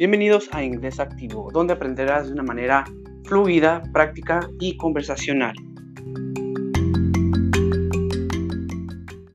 Bienvenidos a Inglés Activo, donde aprenderás de una manera fluida, práctica y conversacional.